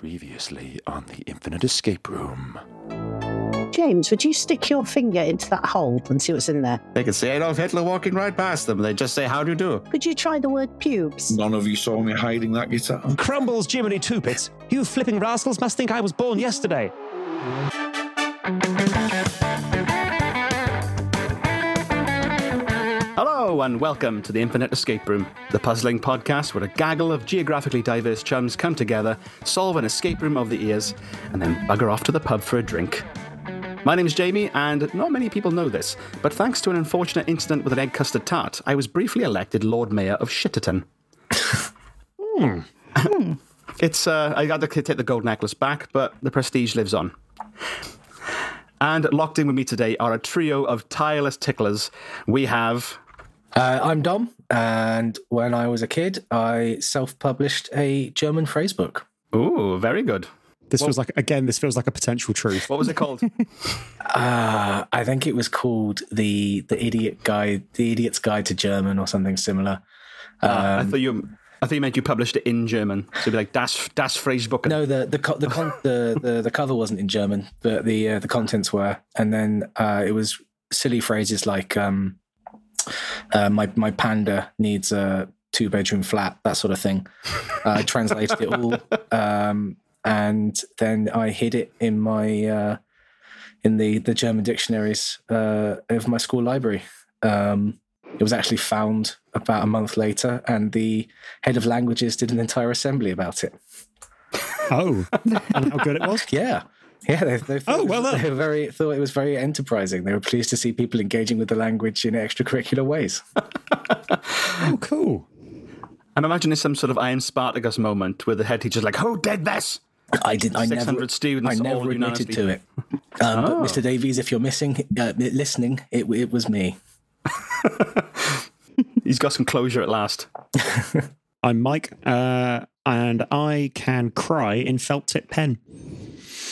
Previously on the Infinite Escape Room. James, would you stick your finger into that hole and see what's in there? They could say Adolf Hitler walking right past them. They just say, How do you do? Could you try the word pubes? None of you saw me hiding that guitar. Crumbles Jiminy Two-Bits. You flipping rascals must think I was born yesterday. Hello, and welcome to the Infinite Escape Room, the puzzling podcast where a gaggle of geographically diverse chums come together, solve an escape room of the ears, and then bugger off to the pub for a drink. My name's Jamie, and not many people know this, but thanks to an unfortunate incident with an egg custard tart, I was briefly elected Lord Mayor of Shitterton. It's uh, I got to take the gold necklace back, but the prestige lives on. And locked in with me today are a trio of tireless ticklers. We have Uh, I'm Dom, and when I was a kid, I self-published a German phrase book. ooh, very good. This feels like again. This feels like a potential truth. What was it called? Uh, I think it was called the the idiot guide, the idiot's guide to German, or something similar. I thought you. I thought you meant you published it in German. So it'd be like Das Das Phrasebook. No, the the co- the, con- the the the cover wasn't in German, but the uh, the contents were, and then uh, it was silly phrases like um, uh, "my my panda needs a two bedroom flat," that sort of thing. Uh, I translated it all, um, and then I hid it in my uh, in the the German dictionaries uh, of my school library. Um, it was actually found about a month later, and the head of languages did an entire assembly about it. Oh, and how good it was. Yeah. Yeah, they, they thought Oh, it was- well they were very thought it was very enterprising. They were pleased to see people engaging with the language in extracurricular ways. Oh, cool. I'm imagining some sort of Iron Spartacus moment where the head teacher's like, "Who did this?" I did. I never. students I never all admitted to it. Um, But Mr. Davies, if you're missing, uh, listening, it, it was me. He's got some closure at last. I'm Mike, uh, and I can cry in felt tip pen.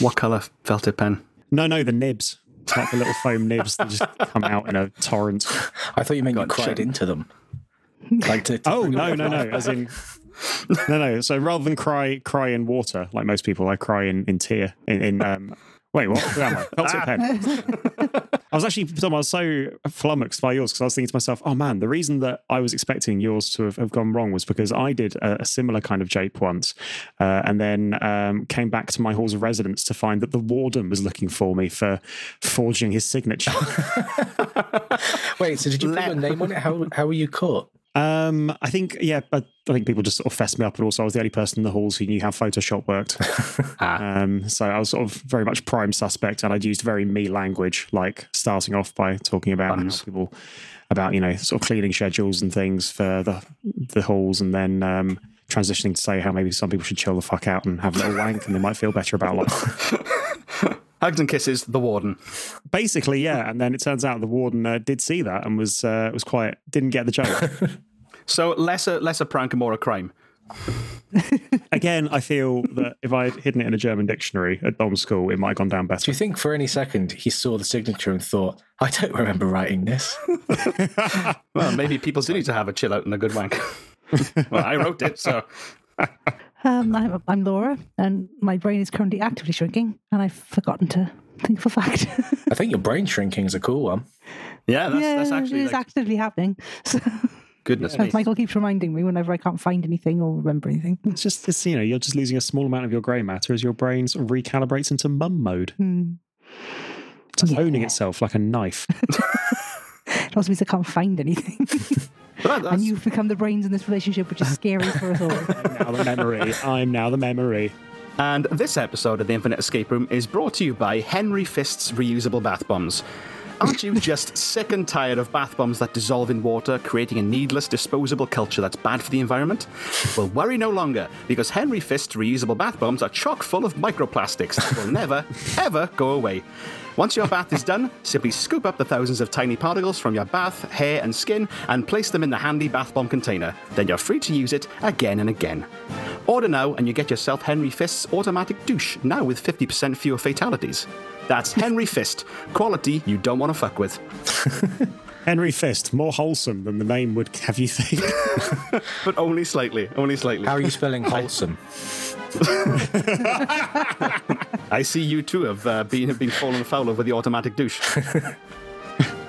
What colour felt tip pen? No, no, the nibs. It's like the little foam nibs that just come out in a torrent. I thought you meant you cried shame. into them. Like to, to Oh no, no, no. alive. As in, no, no. So rather than cry, cry in water like most people, I cry in in tear. In, in um, wait, what? Where am I? Felt tip pen. I was actually, Dom, I was so flummoxed by yours because I was thinking to myself, oh man, the reason that I was expecting yours to have, have gone wrong was because I did a, a similar kind of jape once, uh, and then um, came back to my halls of residence to find that the warden was looking for me for forging his signature. Wait, so did you put your name on it? How how were you caught? Um, I think, yeah, but I think people just sort of fessed me up, and also I was the only person in the halls who knew how Photoshop worked. um, so I was sort of very much prime suspect, and I'd used very me language, like starting off by talking about people about you know sort of cleaning schedules and things for the the halls, and then um, transitioning to say how maybe some people should chill the fuck out and have a little wank, and they might feel better about life. Hugs and kisses, the warden. Basically, yeah. And then it turns out the warden uh, did see that and was uh, was quite didn't get the joke. So lesser lesser prank and more a crime. Again, I feel that if I had hidden it in a German dictionary at Dom's school, it might have gone down better. Do you think for any second he saw the signature and thought, I don't remember writing this? Well, maybe people do need to have a chill out and a good wank. well, I wrote it, so Um, I'm, I'm Laura, and my brain is currently actively shrinking, and I've forgotten to think of a fact. I think your brain shrinking is a cool one. yeah, that's, yeah, that's actually it is like, actively happening. So, goodness as me. Michael keeps reminding me whenever I can't find anything or remember anything. It's just, it's, you know, you're just losing a small amount of your grey matter as your brain sort of recalibrates into mum mode. Hmm. It's honing itself like a knife. It also means I can't find anything. That- and you've become the brains in this relationship, which is scary for us all. I'm now the memory. I'm now the memory. And this episode of the Infinite Escape Room is brought to you by Henry Fist's reusable bath bombs. Aren't you just sick and tired of bath bombs that dissolve in water, creating a needless disposable culture that's bad for the environment? Well, worry no longer, because Henry Fist's reusable bath bombs are chock full of microplastics that will never, ever go away. Once your bath is done, simply scoop up the thousands of tiny particles from your bath, hair, and skin and place them in the handy bath bomb container. Then you're free to use it again and again. Order now and you get yourself Henry Fist's automatic douche, now with 50% fewer fatalities. That's Henry Fist, quality you don't want to fuck with. Henry Fist, more wholesome than the name would have you think. But only slightly, only slightly. How are you spelling wholesome? I see you too have uh, been have been fallen foul over the automatic douche.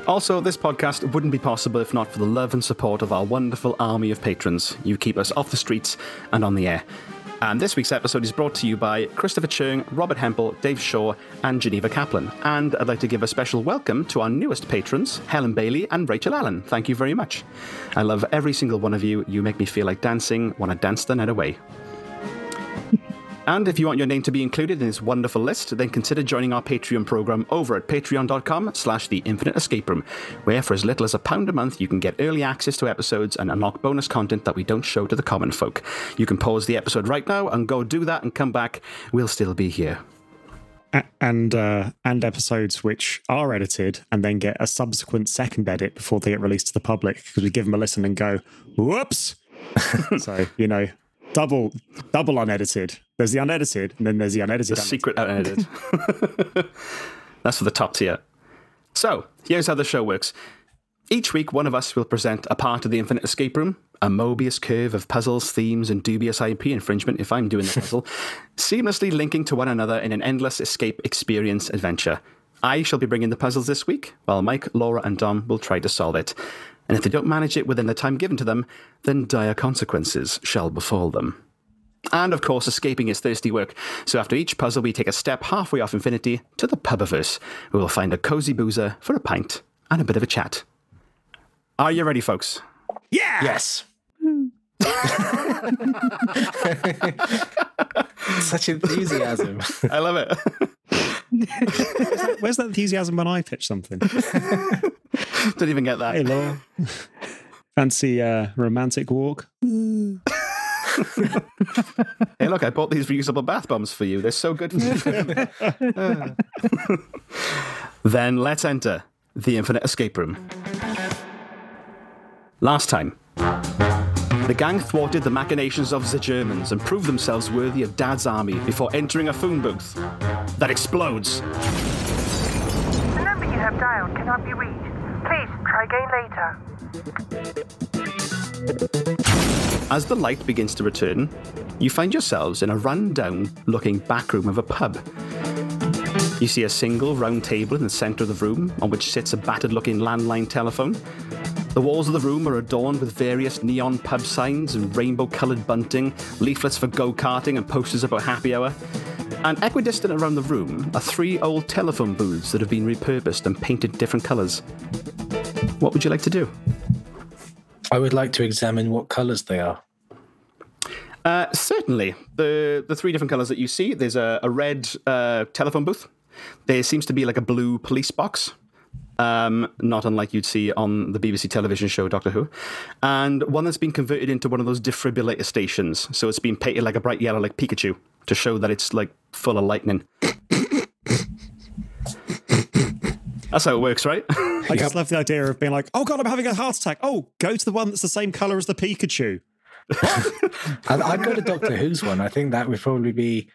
Also, this podcast wouldn't be possible if not for the love and support of our wonderful army of patrons. You keep us off the streets and on the air. And this week's episode is brought to you by Christopher Chung, Robert Hempel, Dave Shaw, and Geneva Kaplan. And I'd like to give a special welcome to our newest patrons, Helen Bailey and Rachel Allen. Thank you very much. I love every single one of you. You make me feel like dancing Want to dance the night away. And if you want your name to be included in this wonderful list, then consider joining our Patreon program over at patreon.com slash the infinite escape room, where for as little as a pound a month you can get early access to episodes and unlock bonus content that we don't show to the common folk. You can pause the episode right now and go do that and come back. We'll still be here. And uh, and episodes which are edited and then get a subsequent second edit before they get released to the public because we give them a listen and go whoops so you know double double unedited there's the unedited and then there's the unedited The secret unedited. That's for the top tier. So, here's how the show works. Each week, one of us will present a part of the Infinite Escape Room, a Mobius curve of puzzles, themes, and dubious IP infringement if I'm doing the puzzle, seamlessly linking to one another in an endless escape experience adventure. I shall be bringing the puzzles this week, while Mike, Laura, and Dom will try to solve it. And if they don't manage it within the time given to them, then dire consequences shall befall them. And of course, escaping is thirsty work. So after each puzzle, we take a step halfway off infinity to the pubiverse. Where We will find a cozy boozer for a pint and a bit of a chat. Are you ready, folks? yeah Yes. Such enthusiasm. I love it. where's that enthusiasm when i pitch something Didn't even get that. hey laura fancy uh romantic walk Hey, look, I bought these reusable bath bombs for you. They're so good for you. then let's enter the Infinite Escape Room. Last time, the gang thwarted the machinations of the Germans and proved themselves worthy of Dad's army before entering a phone booth that explodes. The number you have dialed cannot be reached. Please try again later. As the light begins to return, you find yourselves in a run-down looking back room of a pub. You see a single round table in the centre of the room on which sits a battered looking landline telephone. The walls of the room are adorned with various neon pub signs and rainbow coloured bunting, leaflets for go karting, and posters about happy hour. And equidistant around the room are three old telephone booths that have been repurposed and painted different colours. What would you like to do? I would like to examine what colours they are. Uh, certainly. The the three different colours that you see, there's a, a red uh, telephone booth. There seems to be like a blue police box, um, not unlike you'd see on the BBC television show Doctor Who, and one that's been converted into one of those defibrillator stations. So it's been painted like a bright yellow, like Pikachu, to show that it's like full of lightning. That's how it works, right? i just love the idea of being like oh god i'm having a heart attack oh go to the one that's the same color as the pikachu I'd, I'd go to Doctor Who's one. I think that would probably be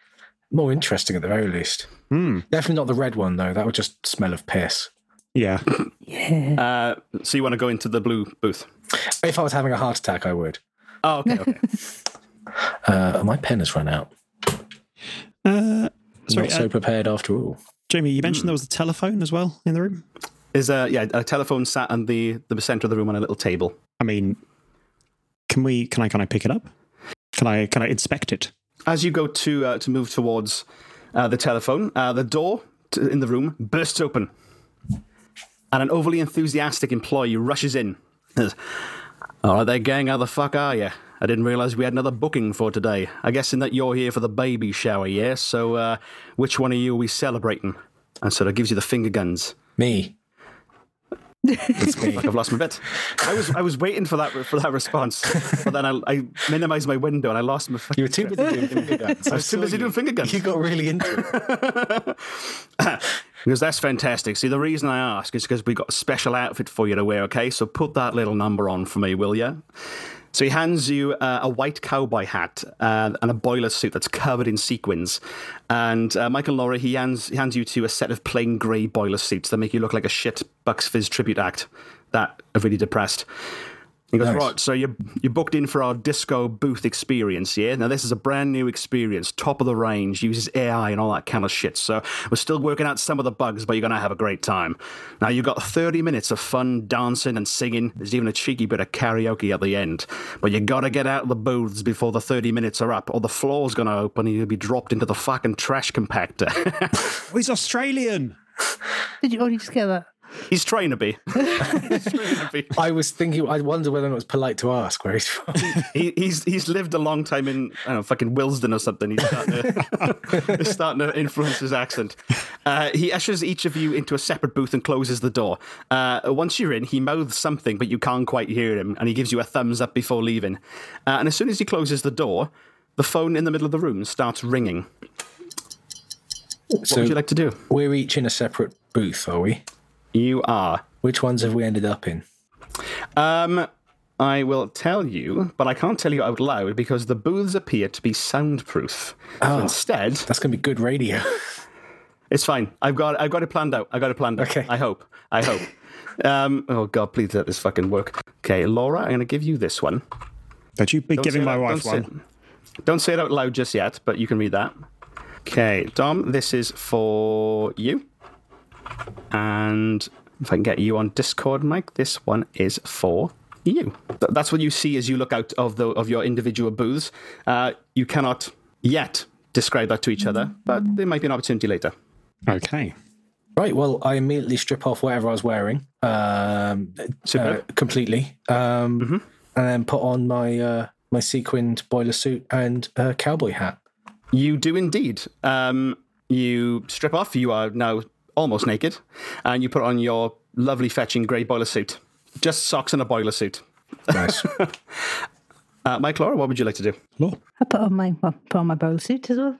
more interesting at the very least. Hmm. Definitely not the red one, though. That would just smell of piss. Yeah uh, so you want to go into the blue booth? If I was having a heart attack, I would. Oh, okay, okay. Uh, my pen has run out. uh sorry Not so uh, prepared after all. jamie you mentioned there was a telephone as well in the room Is a yeah a telephone sat on the the centre of the room on a little table. i mean can we can i can i pick it up can i can i inspect it As you go to uh, to move towards uh, the telephone, uh, the door to, in the room bursts open, and an overly enthusiastic employee rushes in. All right, there, gang. How the fuck are you? I didn't realise we had another booking for today. I guessing that you're here for the baby shower, yeah? So, uh, which one of you are we celebrating? And so that gives you the finger guns. Me. It's me. I've lost my bit. I was I was waiting for that for that response, but then I, I minimised my window and I lost my. You were too busy doing finger guns. I was too busy you. doing finger guns. You got really into it. Because that's fantastic. See, the reason I ask is because we've got a special outfit for you to wear, okay? So put that little number on for me, will you? So he hands you uh, a white cowboy hat uh, and a boiler suit that's covered in sequins. And uh, Michael Laura, he hands, he hands you to a set of plain grey boiler suits that make you look like a shit Bucks Fizz tribute act that are really depressed. He goes, Nice. right, so you you booked in for our disco booth experience, yeah? Now, this is a brand new experience, top of the range, uses AI and all that kind of shit. So, we're still working out some of the bugs, but you're going to have a great time. Now, you've got 30 minutes of fun dancing and singing. There's even a cheeky bit of karaoke at the end. But you got to get out of the booths before the 30 minutes are up, or the floor's going to open and you'll be dropped into the fucking trash compactor. Oh, he's Australian. Did you oh, only just get that? He's trying to be. To be. I was thinking, I wonder whether it was polite to ask where he's from. he, he's he's lived a long time in I don't know fucking Willesden or something. He's starting to, he's starting to influence his accent. Uh, he ushers each of you into a separate booth and closes the door. Uh, once you're in, he mouths something, but you can't quite hear him, and he gives you a thumbs up before leaving. Uh, and as soon as he closes the door, the phone in the middle of the room starts ringing. What So would you like to do? we're each in a separate booth, are we? You are. Which ones have we ended up in? Um, I will tell you, but I can't tell you out loud because the booths appear to be soundproof. So Oh. instead, That's going to be good radio. It's fine. I've got I've got it planned out. I got it planned out. Okay. I hope. I hope. um, oh God, please let this fucking work. Okay, Laura, I'm gonna give you this one. Don't you be Don't giving my it- wife don't one. it- Don't say it out loud just yet, but you can read that. Okay, Dom, this is for you. And if I can get you on Discord, Mike, this one is for you. That's what you see as you look out of the of your individual booths. Uh, you cannot yet describe that to each other, but there might be an opportunity later. Okay. Right. Well, I immediately strip off whatever I was wearing, um, uh, completely, um, and then put on my uh, my sequined boiler suit and uh, cowboy hat. You do indeed. Um, you strip off. You are now almost naked, and you put on your lovely fetching grey boiler suit. Just socks and a boiler suit. Nice. Uh, Mike, Laura, what would you like to do? Law. I put on my well, put on my bowl suit as well.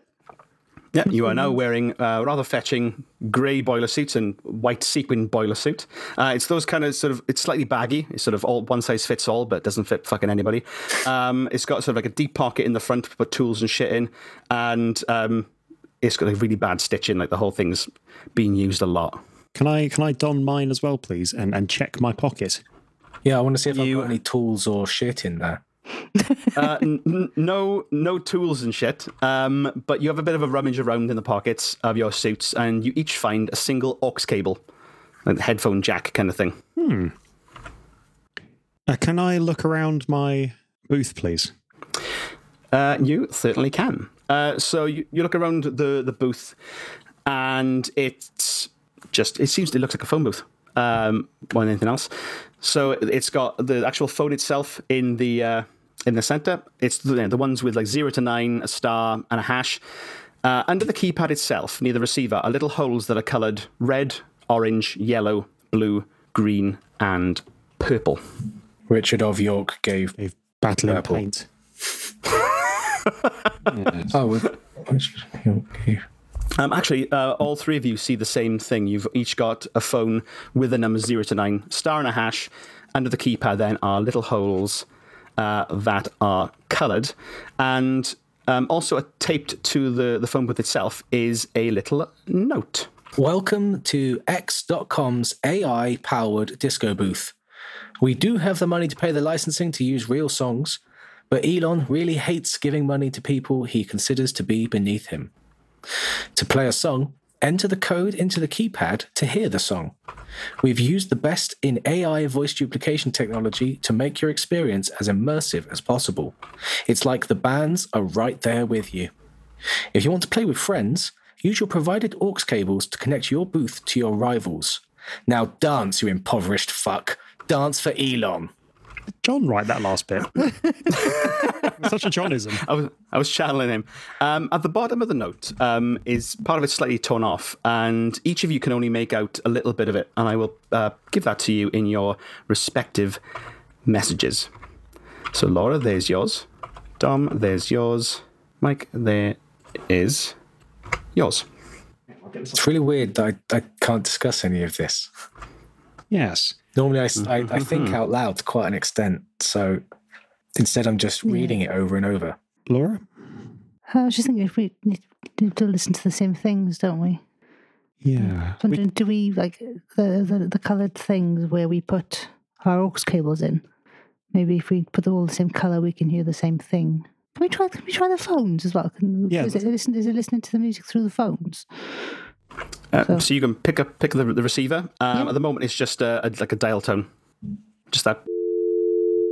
Yeah, you are now wearing uh, rather fetching grey boiler suits and white sequin boiler suit. Uh, it's those kind of sort of, it's slightly baggy. It's sort of all one size fits all, but doesn't fit fucking anybody. Um, it's got sort of like a deep pocket in the front to put tools and shit in, and um, it's got a really bad stitching. Like the whole thing's being used a lot. Can I can I don mine as well, please, and and check my pocket? yeah, I want to see if You- I've got any tools or shit in there. Uh, n- n- no, no tools and shit. Um, but you have a bit of a rummage around in the pockets of your suits, and you each find a single aux cable, like the headphone jack kind of thing. Uh, can I look around my booth, please? Uh, you certainly can. Uh, so you, you look around the, the booth, and it's just it seems it looks like a phone booth um, more than anything else. So it's got the actual phone itself in the uh, in the center. It's the, the ones with like zero to nine, a star, and a hash. Uh, under the keypad itself, near the receiver, are little holes that are coloured red, orange, yellow, blue, green, and purple. Richard of York gave. They've battle Purple. paint. Oh, with, Richard of Um, actually, uh, all three of you see the same thing. You've each got a phone with the numbers 0 to 9, star and a hash. Under the keypad, then, are little holes uh, that are coloured. And um, also taped to the, the phone booth itself is a little note. Welcome to X.com's AI powered disco booth. We do have the money to pay the licensing to use real songs, but Elon really hates giving money to people he considers to be beneath him. To play a song, enter the code into the keypad to hear the song. We've used the best in AI voice duplication technology to make your experience as immersive as possible. It's like the bands are right there with you. If you want to play with friends, use your provided aux cables to connect your booth to your rivals. Now dance, you impoverished fuck. Dance for Elon. John, write that last bit. Such a Johnism. I was, I was channeling him. Um, at the bottom of the note um, is part of it slightly torn off, and each of you can only make out a little bit of it, and I will uh, give that to you in your respective messages. So, Laura, there's yours. Dom, there's yours. Mike, there is yours. It's really weird that I, I can't discuss any of this. Yes. Normally, I I mm-hmm. think out loud to quite an extent. So instead, I'm just reading it over and over. Laura? I was just thinking if we need need to listen to the same things, don't we? Yeah. So I'm wondering, do we like the, the the coloured things where we put our aux cables in? maybe if we put them all the same color, we can hear the same thing. Can we try? Can we try the phones as well? Can, Yeah. Is it, listen, is it listening to the music through the phones? Uh, So- so. you can pick up pick the, the receiver. Um, Yeah. At the moment, it's just a, a, like a dial tone. Just that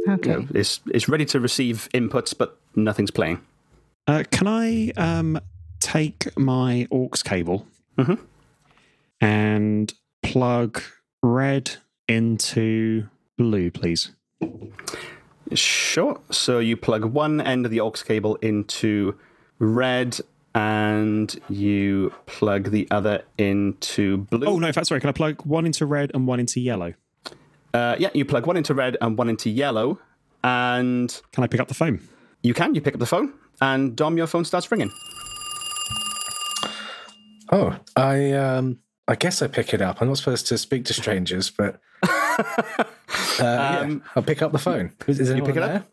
Okay. you know, it's it's ready to receive inputs, but nothing's playing. Uh, can I um, take my aux cable Mhm. and plug red into blue, please? Sure. So you plug one end of the aux cable into red, and you plug the other into blue. Oh no! In fact, sorry. Can I plug one into red and one into yellow? Uh, yeah, you plug one into red and one into yellow, and Can I pick up the phone? you can. You pick up the phone, and Dom, your phone starts ringing. Oh, I um, I guess I pick it up. I'm not supposed to speak to strangers, but uh, yeah, Um, I'll pick up the phone. Is, is You anyone pick it there? up.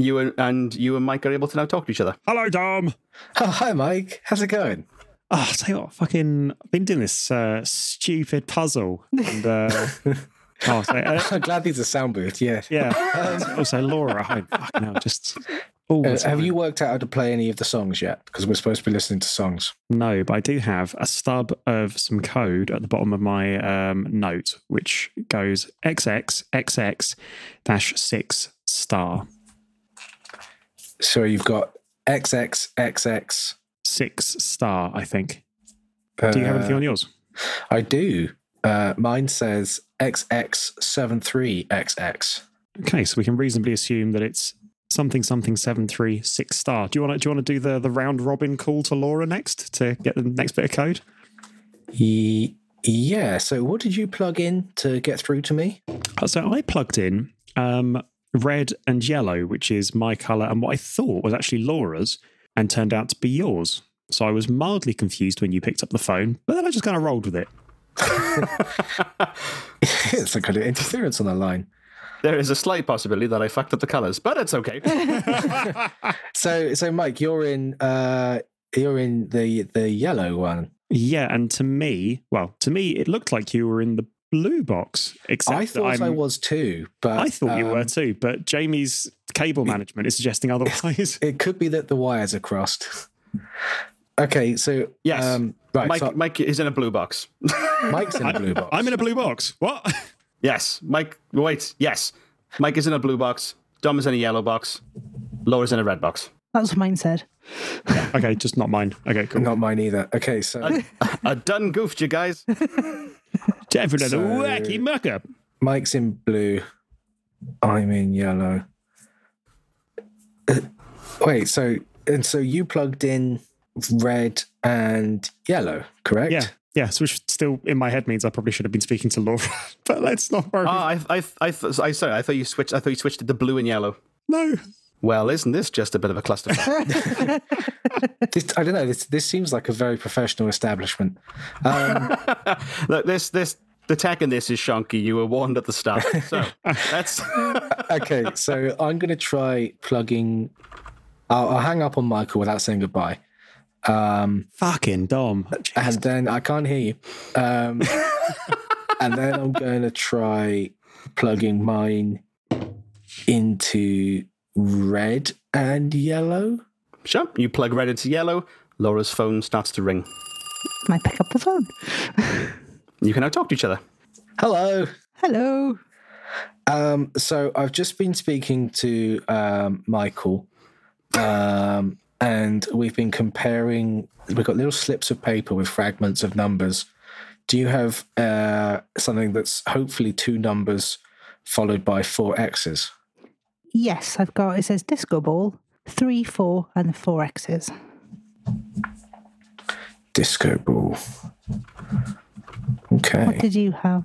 You and, and you and Mike are able to now talk to each other. Hello, Dom. Oh, hi, Mike. How's it going? Oh, I'll tell you what, fucking, I've been doing this uh, stupid puzzle, and uh, oh, so, uh, I'm glad these are sound booths. Yeah. yeah. also, Laura, I fucking hell, just all Uh, have you worked out how to play any of the songs yet? Because we're supposed to be listening to songs. No, but I do have a stub of some code at the bottom of my um, note, which goes XXXX dash six star So you've got XXXX. six star. I think. Uh, Do you have anything on yours? I do. Uh, mine says XX73XX. Okay, so we can reasonably assume that it's something something seven three six star. Do you want to do you want to do the the round robin call to Laura next to get the next bit of code? Yeah. So what did you plug in to get through to me? Uh, So I plugged in um, red and yellow, which is my color, and what I thought was actually Laura's, and turned out to be yours. So I was mildly confused when you picked up the phone, but then I just kind of rolled with it. it's a kind of interference on the line. There is a slight possibility that I fucked up the colours, but it's okay. So, so Mike, you're in. Uh, you're in the the yellow one. Yeah, and to me, well, to me, it looked like you were in the blue box. Except I thought I I'm- was too, but I thought you were um, too, but Jamie's cable management is suggesting otherwise. It could be that the wires are crossed. Okay, so Yes. um, right. Mike, so Mike is in a blue box. Mike's in a blue box. I'm in a blue box. What? yes, Mike. Wait, yes, Mike is in a blue box. Dom is in a yellow box. Laura's in a red box. That's what mine said. okay, just not mine. Okay, cool. Not mine either. Okay, so I done goofed you guys. Definitely So- a wacky muck up. Mike's in blue. I'm in yellow. Uh, wait, so and so you plugged in red and yellow, correct? Yeah, yeah. So which still in my head means I probably should have been speaking to Laura, but let's not worry. Oh, I, I, I, I, sorry, I thought you switched. I thought you switched it to blue and yellow. no. Well, isn't this just a bit of a cluster? This, I don't know. This this seems like a very professional establishment. Um, Look, this, this, the tech in this is shonky. You were warned at the start. So that's okay, so I'm going to try plugging. I'll, I'll hang up on Michael without saying goodbye. Um, Fucking Dom. and then I can't hear you. Um, and then I'm going to try plugging mine into red and yellow. sure. You plug red into yellow. Laura's phone starts to ring. Can I pick up the phone? You can now talk to each other. Hello. Hello. Um, so I've just been speaking to um, Michael, um, and we've been comparing. We've got little slips of paper with fragments of numbers. Do you have uh, something that's hopefully two numbers followed by four X's? Yes, I've got. It says disco ball, three, four, and four X's. Disco ball. Okay. What did you have?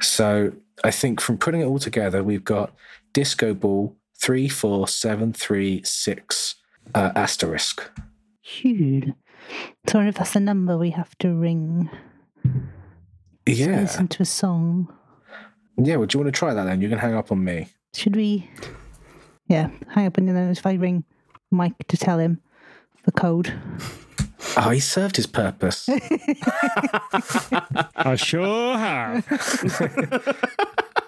So I think from putting it all together, we've got disco ball three four seven three six uh, asterisk. Huge. So I wonder if that's the number we have to ring. to Yeah, Listen to a song. yeah. Well, do you want to try that then? You can hang up on me. Should we? Yeah, hang up and then if I ring Mike to tell him the code. Oh, he served his purpose. I sure have.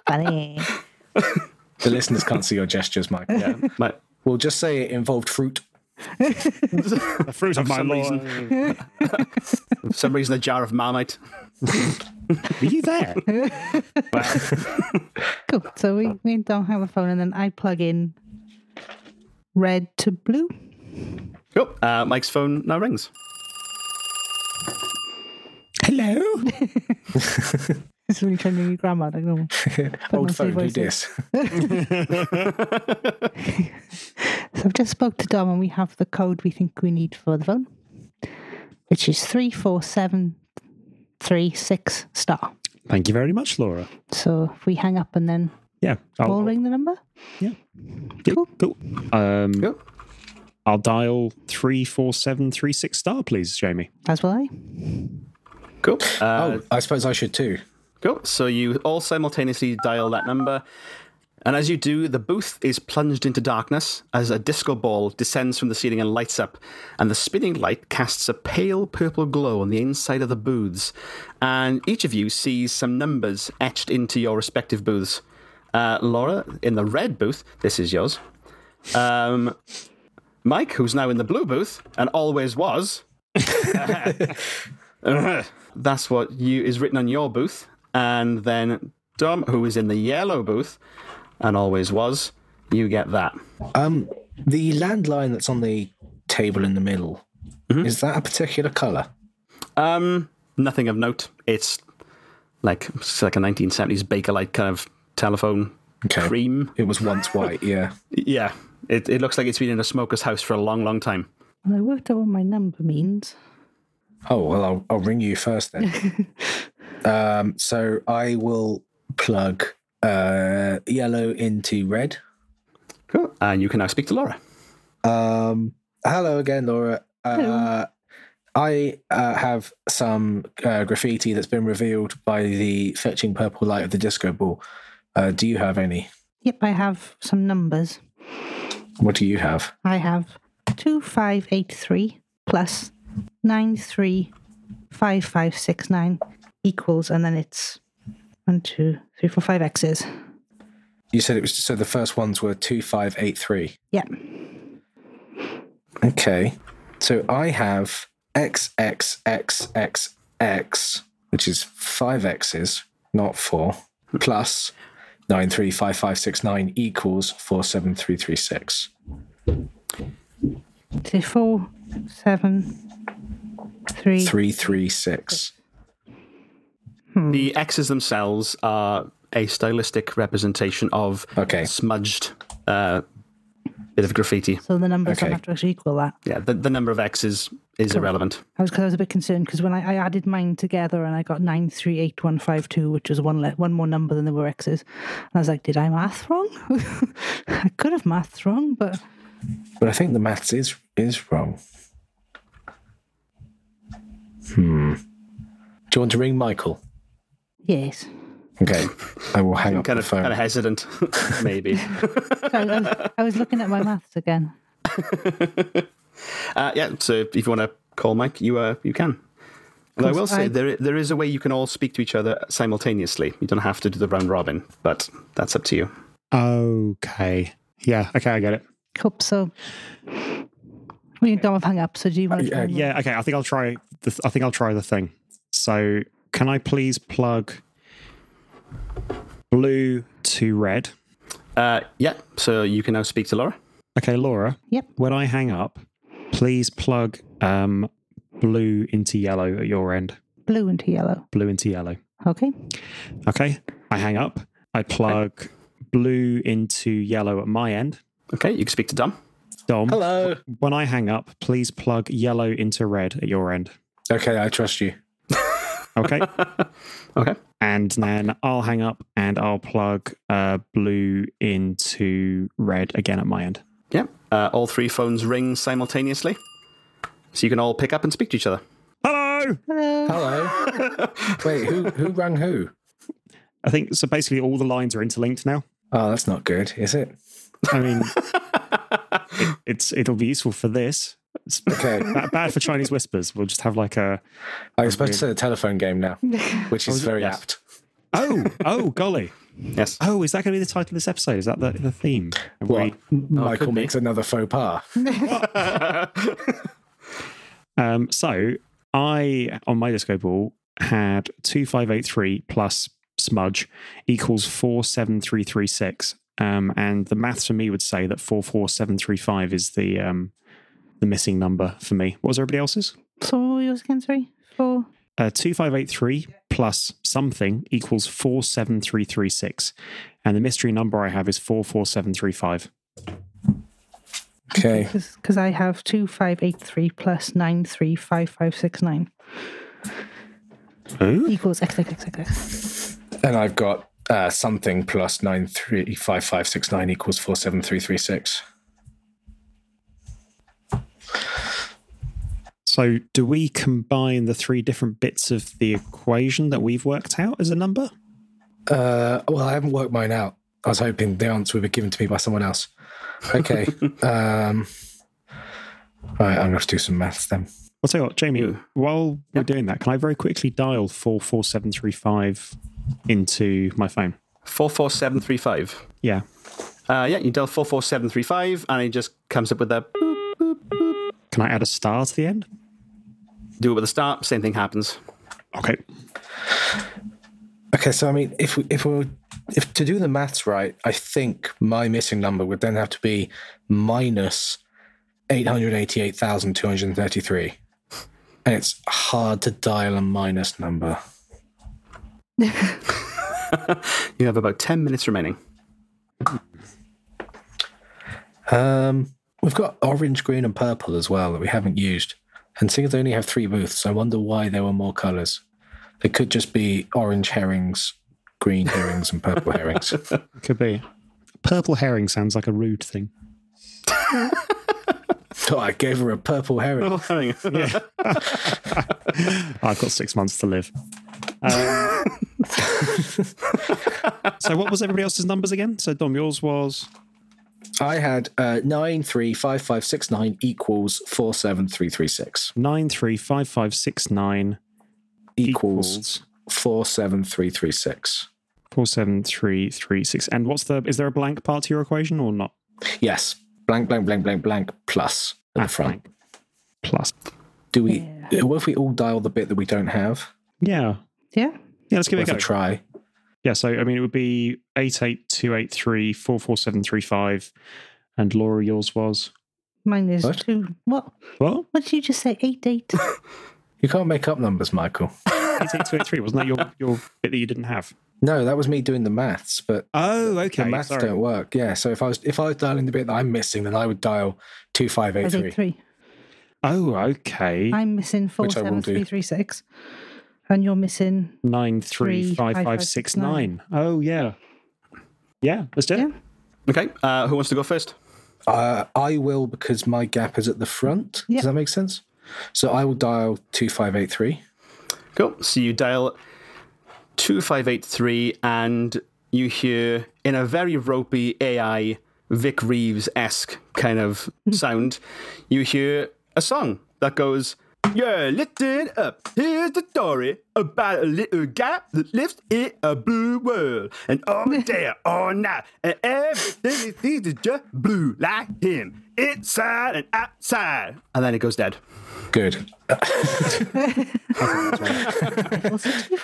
Funny. The listeners can't see your gestures, Mike. Yeah, my, We'll just say it involved fruit. The fruit of my some lord. for some reason, a jar of Marmite. Were you there? Cool. So we, we don't have a phone, and then I plug in red to blue. Cool. Uh, Mike's phone now rings. Hello. It's really trying to ring your grandma like normal. Old phone, who voices. dis? So I've just spoke to Dom, and we have the code we think we need for the phone, which is three four seven three six star. Thank you very much, Laura. So if we hang up and then Yeah. I'll, we'll ring the number. Yeah. Cool. Cool. Um, Cool. I'll dial three four seven three six star, please, Jamie. As will I. Cool. Uh, Oh, I suppose I should too. Cool. So you all simultaneously dial that number. And as you do, the booth is plunged into darkness as a disco ball descends from the ceiling and lights up. And the spinning light casts a pale purple glow on the inside of the booths. And each of you sees some numbers etched into your respective booths. Uh, Laura, in the red booth, this is yours. Um, Mike, who's now in the blue booth and always was. That's what you is written on your booth. And then Dom, who is in the yellow booth and always was, you get that. Um, the landline that's on the table in the middle is that a particular color? Um, nothing of note. It's like it's like a 1970s Bakelite kind of telephone Okay. cream. It was once white. Yeah. Yeah, it, it looks like it's been in a smoker's house for a long, long time. And I worked out what my number means. Oh well, I'll, I'll ring you first then. um, so I will plug uh, yellow into red. Cool. And you can now speak to Laura. Um, hello again, Laura. Uh, I uh, have some uh, graffiti that's been revealed by the fetching purple light of the disco ball. Uh, do you have any? Yep, I have some numbers. What do you have? I have 2583 plus 935569 equals, and then it's one, two, three, four, five X's. You said it was so the first ones were two five eight three. Yeah. Okay. So I have X, X, X, X, X, which is five X's, not four, plus 935569 equals 47336. So four, seven, three. 336. The X's themselves are a stylistic representation of Okay. smudged uh, bit of graffiti. So the numbers Okay. don't have to actually equal that. Yeah, the, the number of X's is irrelevant. I was, cause I was a bit concerned because when I, I added mine together and I got 938152, which was one le- one more number than there were X's. And I was like, did I math wrong? I could have mathed wrong, but But I think the maths is is wrong. Hmm. Do you want to ring Michael? Yes. Okay. I will hang up Kind the of, phone. kind of hesitant, maybe. So I, was, I was looking at my maths again. Uh, yeah, so if you want to call Mike, you uh, you can. And I will say I- there there is a way you can all speak to each other simultaneously. You don't have to do the round robin, but that's up to you. Okay. Yeah. Okay, I get it. Cool. So we don't have hung up. So do you want to? Uh, try and- Yeah. Okay. I think I'll try. The th- I think I'll try the thing. So, can I please plug blue to red? Uh, yeah, so you can now speak to Laura. Okay, Laura. Yep. When I hang up, please plug um, blue into yellow at your end. Blue into yellow. Blue into yellow. Okay. Okay. I hang up. I plug blue into yellow at my end. Okay, you can speak to Dom. Dom. Hello. When I hang up, please plug yellow into red at your end. Okay, I trust you. Okay. Okay. and then I'll hang up and I'll plug uh, blue into red again at my end. Yeah, uh, all three phones ring simultaneously, so you can all pick up and speak to each other. Hello. Hello. Hello. Wait, who who rang who? I think so. Basically, all the lines are interlinked now. Oh, that's not good, is it? I mean, it, it's it'll be useful for this. It's Okay. ba- bad for Chinese whispers. We'll just have like a I was supposed to say the telephone game now, which is very yes. apt. oh oh golly Yes. Oh, is that going to be the title of this episode? Is that the, the theme? Have What? we- Michael could be. makes another faux pas. Um, so I, on my disco ball, had 2583 plus smudge equals 47336. Um, and the maths for me would say that 44735 is the um, the missing number for me. What was everybody else's? So yours again, sorry. Four. Uh, 2583 plus something equals 47336. And the mystery number I have is 44735. Okay. Because I have 2583 plus 935569 Oh, equals XXXXX. And I've got uh, something plus 935569 equals 47336. So do we combine the three different bits of the equation that we've worked out as a number? Uh, well, I haven't worked mine out. I was hoping the answer would be given to me by someone else. Okay. um, all right, I'm going to do some maths then. I'll tell you what, Jamie, Yeah. while we're doing that, can I very quickly dial 44735 into my phone? 44735. Yeah. Uh, yeah, you dial 44735 and it just comes up with a. Can I add a star to the end? Do it with a start, same thing happens. Okay. Okay, so I mean, if we, if we were, if to do the maths right, I think my missing number would then have to be minus eight hundred eighty-eight thousand two hundred thirty-three, and it's hard to dial a minus number. You have about 10 minutes remaining. Um, we've got orange, green, and purple as well that we haven't used, and seeing as they only have three booths, I wonder why there were more colours. They could just be orange herrings, green herrings, and purple herrings. Could be. Purple herring sounds like a rude thing. Oh, I gave her a purple herring. I've got six months to live. Um, so what was everybody else's numbers again? So Dom, yours was I had uh, nine three five five six nine equals four seven three three six nine three five five six nine equals equals four seven three three six. four seven three three six. And what's the? Is there a blank part to your equation or not? Yes, blank blank blank blank blank plus at Ah, the front. blank. Plus. Do we? What if we all dial the bit that we don't have? Yeah. Yeah. Yeah. Let's give it a a try. Yeah. So I mean, it would be eight eight two eight three four four seven three five, and Laura, yours was Mine is What? two. What? what? What did you just say? Eight, eight. You can't make up numbers, Michael. Eight eight two eight three. Wasn't that your your bit that you didn't have? No, that was me doing the maths, but Oh, okay. the maths sorry. don't work. Yeah, so if I was if I was dialing the bit that I'm missing, then I would dial two five eight Five, three. eight, three. Oh, okay. I'm missing four Which I will seven do. three three six, and you're missing. Nine three five five six nine. Oh yeah. Yeah, let's do it. Yeah. Okay, uh, who wants to go first? Uh, I will because my gap is at the front. Yep. Does that make sense? So I will dial two five eight three. Cool. So you dial 2583 and you hear in a very ropey AI Vic Reeves esque kind of sound, you hear a song that goes, Yeah, listen up. Here's the story about a little guy that lives in a blue world. And all day, all night, and everything he sees is just blue like him, inside and outside. And then it goes dead. Good. Also two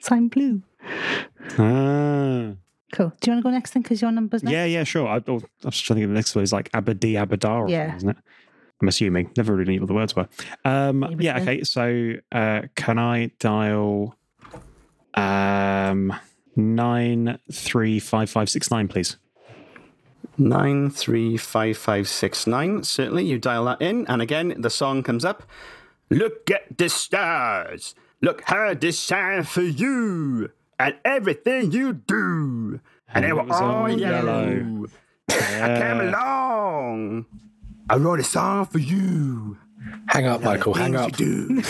five. blue. Ah. Cool. Do you want to go next then? Because your number's next. Yeah, yeah, sure. I, oh, I was trying to think the next one. is like Abadi Abadar, Yeah. isn't it? I'm assuming. Never really knew what the words were. Um, yeah, okay. So uh, can I dial um, nine three five five six nine, please? Nine three five five six nine. Certainly, you dial that in, and again the song comes up. Look at the stars. Look how they shine for you, and everything you do. And, they were all all yellow. yellow. I came along. I wrote a song for you. Hang up, Michael. Hang up. you do.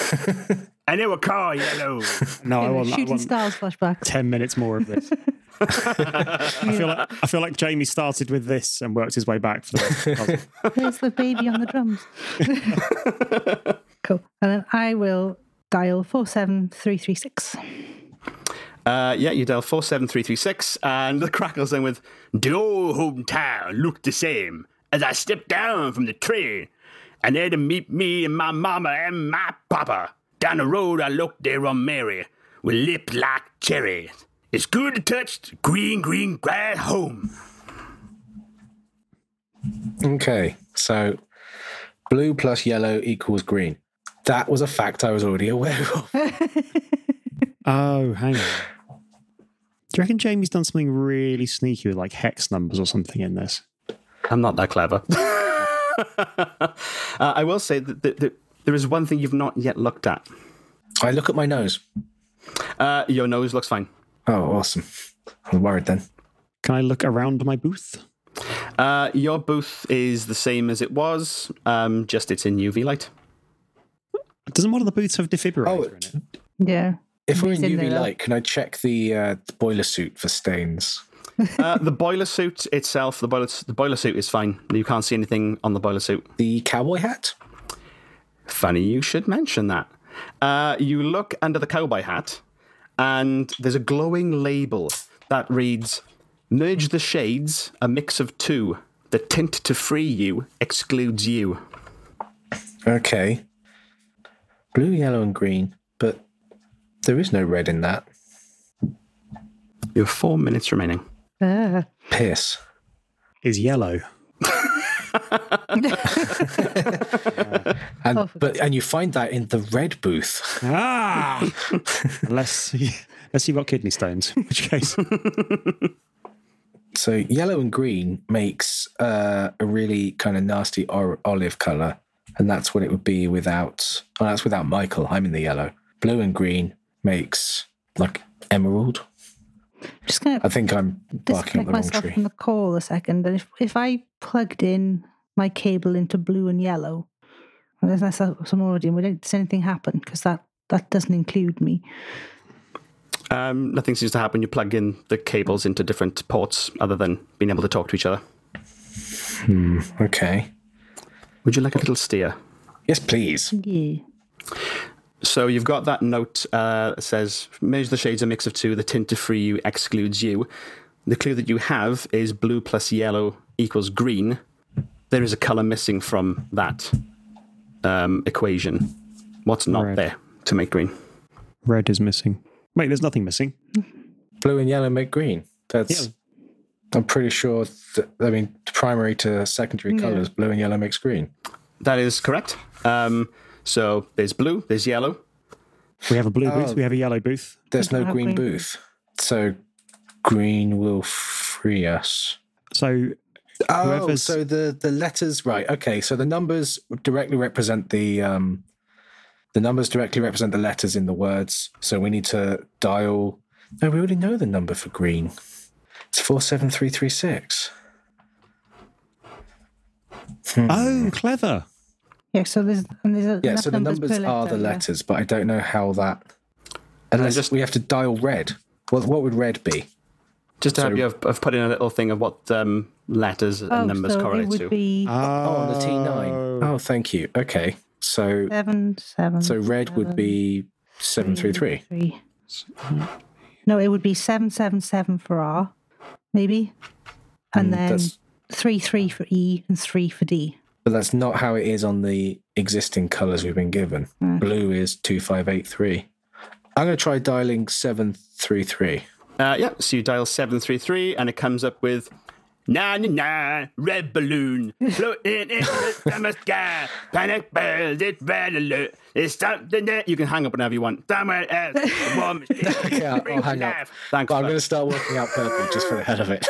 and they were called yellow. No, I Yeah, want, I shooting want stars flashback. ten minutes more of this. I feel like I feel like Jamie started with this and worked his way back for the rest of the puzzle. There's the baby on the drums. cool. And then I will dial four seven three three six. Uh, yeah, you dial 47336, and the crackles in with The old hometown looked the same as I stepped down from the train. And there to meet me and my mama and my papa. Down the road, I looked there on Mary with lips like cherries. It's good to touch the green, green grass home. Okay, so blue plus yellow equals green. That was a fact I was already aware of. Oh, hang on. Do you reckon Jamie's done something really sneaky with like hex numbers or something in this? I'm not that clever. uh, I will say that, that, that there is one thing you've not yet looked at. I look at my nose. Uh, your nose looks fine. Oh, awesome. I'm worried then. Can I look around my booth? Uh, your booth is the same as it was, um, just it's in UV light. Doesn't one of the booths have defibrillator Oh, in it? Yeah. If we're in in UV light, can I check the, uh, the boiler suit for stains? Uh, the boiler suit itself, the boiler, the boiler suit is fine. You can't see anything on the boiler suit. The cowboy hat? Funny you should mention that. Uh, you look under the cowboy hat, and there's a glowing label that reads Merge the shades, a mix of two. The tint to free you excludes you. Okay. Blue, yellow, and green, but there is no red in that. You have four minutes remaining. Piss. Is yellow. And Oh, but and you find that in the red booth. Ah! unless, unless you've got kidney stones, in which case. So yellow and green makes uh, a really kind of nasty or- olive color, and that's what it would be without. Oh, that's without Michael. I'm in the yellow. Blue and green makes like emerald. Just going I to think I'm barking up disconnect the wrong myself tree. from the call a second. And if, if I plugged in my cable into blue and yellow, unless that's some already, and would does anything happen? Because that, that doesn't include me. Um, nothing seems to happen. You plug in the cables into different ports other than being able to talk to each other. Okay. Would you like a little steer? Yes, please. Yeah. So you've got that note uh, that says, Measure the shades a mix of two, the tint to free you excludes you. The clue that you have is blue plus yellow equals green. There is a colour missing from that um, equation. What's not Red. there to make green? Red is missing. Wait, there's nothing missing. Blue and yellow make green. That's. Yeah. I'm pretty sure. That, I mean, primary to secondary colors, blue and yellow makes green. That is correct. Um, so there's blue, there's yellow. We have a blue booth, Oh. we have a yellow booth. There's no green, green booth, so green will free us. So Oh, so the the letters, right? Okay, so the numbers directly represent the um, the numbers directly represent the letters in the words. So we need to dial. No, we already know the number for green. It's four seven three three six. Oh, clever. Yeah, so there's, and there's a, Yeah, so the numbers, numbers per are the letter, yeah. letters, but I don't know how that. Unless just- we have to dial red. What what would red be? Just to So- help you, I've, I've put in a little thing of what um, letters and Oh, numbers so it correlate would to. be Oh, on the T nine. Oh, thank you. Okay, so seven, seven. so red would be seven three three. three. No, it would be seven seven seven for R, maybe, and Mm, then that's- three three for E and three for D. But that's not how it is on the existing colours we've been given. Mm. Blue is 2583. I'm going to try dialing 733. Uh, yeah, so you dial 733 and it comes up with na na na, red balloon, floating in the summer sky, panic bells, it's red alert, it's something that you can hang up whenever you want. Somewhere else, a warm Okay, I'll, I'll hang up. Thanks. But I'm going to start working out purple just for the hell of it.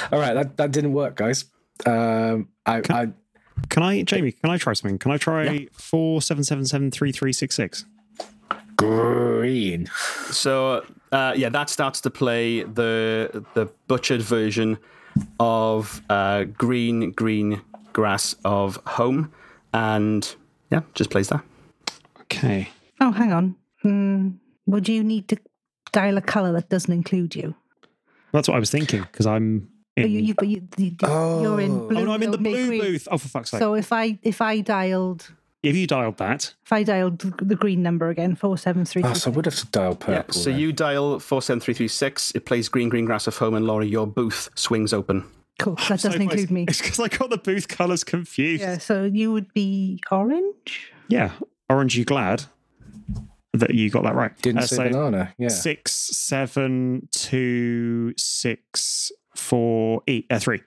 All right, that, that didn't work, guys. Um, I, I Can I, Jamie? Can I try something? Can I try four seven seven seven three three six six? green. So uh, yeah, that starts to play the the butchered version of uh, green green grass of home, and yeah, just plays that. Okay. Oh, hang on. Hmm. would you need to dial a color that doesn't include you? That's what I was thinking because I'm in. But you, you, but you, you, you're in Oh. blue. oh no, I'm in the blue green. booth. Oh, for fuck's sake! So if I if I dialed if you dialed that, If I dialed the green number again, four seven three. Oh, so I would have to dial purple. Yeah, so then. you dial 47336, it plays Green Green Grass of Home, and Laurie, your booth swings open. Cool. That doesn't include close. me. It's because I got the booth colours confused. Yeah. So you would be orange. Yeah. Orange, you glad that you got that right? didn't Uh, say so banana. Yeah. Six, seven, two, six, four, eight, uh, three.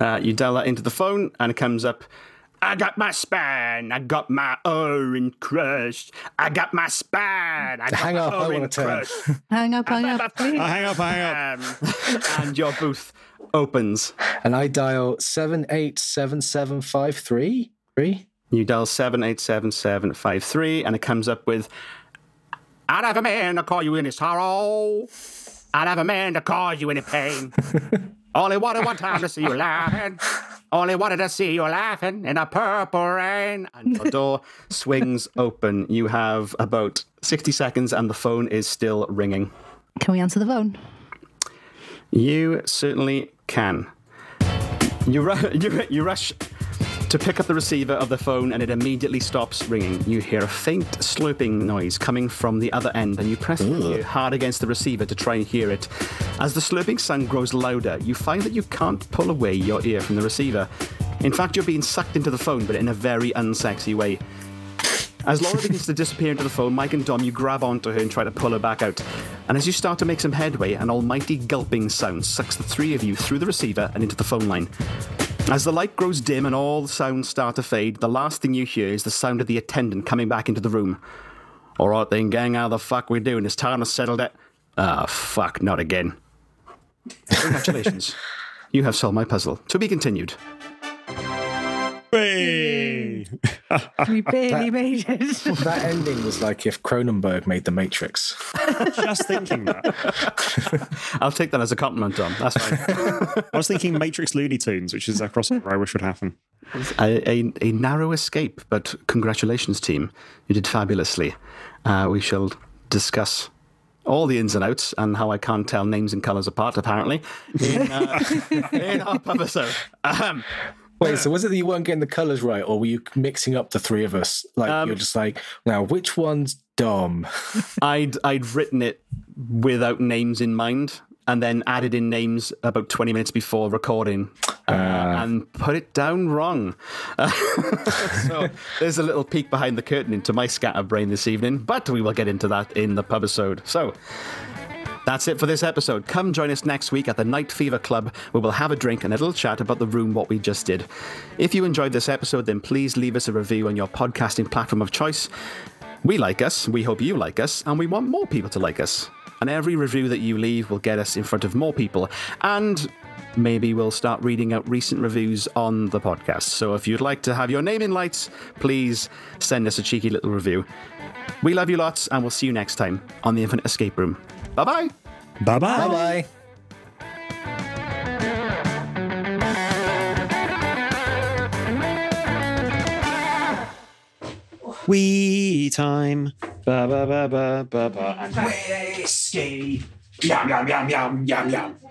Uh, you dial that into the phone, and it comes up. I got my span. I got my orange crush. I got my span. I got Hang my up, I wanna orange turn. crush. Hang up, hang up, please. I hang up, hang up. Um, and your booth opens. And I dial seven eight seven seven five three three. You dial 787753 and it comes up with I'd have a man to call you in his sorrow. I'd have a man to cause you any pain. Only wanted one time to see you laughing. Only wanted to see you laughing in a purple rain. And your door swings open. You have about 60 seconds and the phone is still ringing. Can we answer the phone? You certainly can. You, ru- you, ru- you rush to pick up the receiver of the phone and it immediately stops ringing. You hear a faint slurping noise coming from the other end and you press hard against the receiver to try and hear it. As the slurping sound grows louder, you find that you can't pull away your ear from the receiver. In fact, you're being sucked into the phone, but in a very unsexy way. As Laura begins to disappear into the phone, Mike and Dom, you grab onto her and try to pull her back out. And as you start to make some headway, an almighty gulping sound sucks the three of you through the receiver and into the phone line. As the light grows dim and all the sounds start to fade, the last thing you hear is the sound of the attendant coming back into the room. All right then, gang, how the fuck we doing? It's time to settle it. Ah, fuck, not again. Congratulations. you have solved my puzzle. To be continued. Hey! We barely made it. That ending was like if Cronenberg made The Matrix. Just thinking that. I'll take that as a compliment, Dom. That's fine. I was thinking Matrix Looney Tunes, which is a crossover I wish would happen. a, a, a narrow escape, but congratulations, team. You did fabulously. Uh, we shall discuss all the ins and outs and how I can't tell names and colours apart, apparently, in, uh, in our episode. Um, Wait, so was it that you weren't getting the colours right, or were you mixing up the three of us? Like Um, you're just like, now which one's Dom? I'd, I'd written it without names in mind and then added in names about 20 minutes before recording uh, and put it down wrong. so there's a little peek behind the curtain into my scatterbrain this evening, but we will get into that in the pubisode. So that's it for this episode. Come join us next week at the Night Fever Club, where we'll have a drink and a little chat about the room, what we just did. If you enjoyed this episode, then please leave us a review on your podcasting platform of choice. We like us, we hope you like us, and we want more people to like us. And every review that you leave will get us in front of more people. And maybe we'll start reading out recent reviews on the podcast. So if you'd like to have your name in lights, please send us a cheeky little review. We love you lots, and we'll see you next time on the Infinite Escape Room. Bye bye. Bye bye. Bye bye. Wee time. Ba ba ba ba ba ba. And whiskey. Yum yum yum yum yum yum.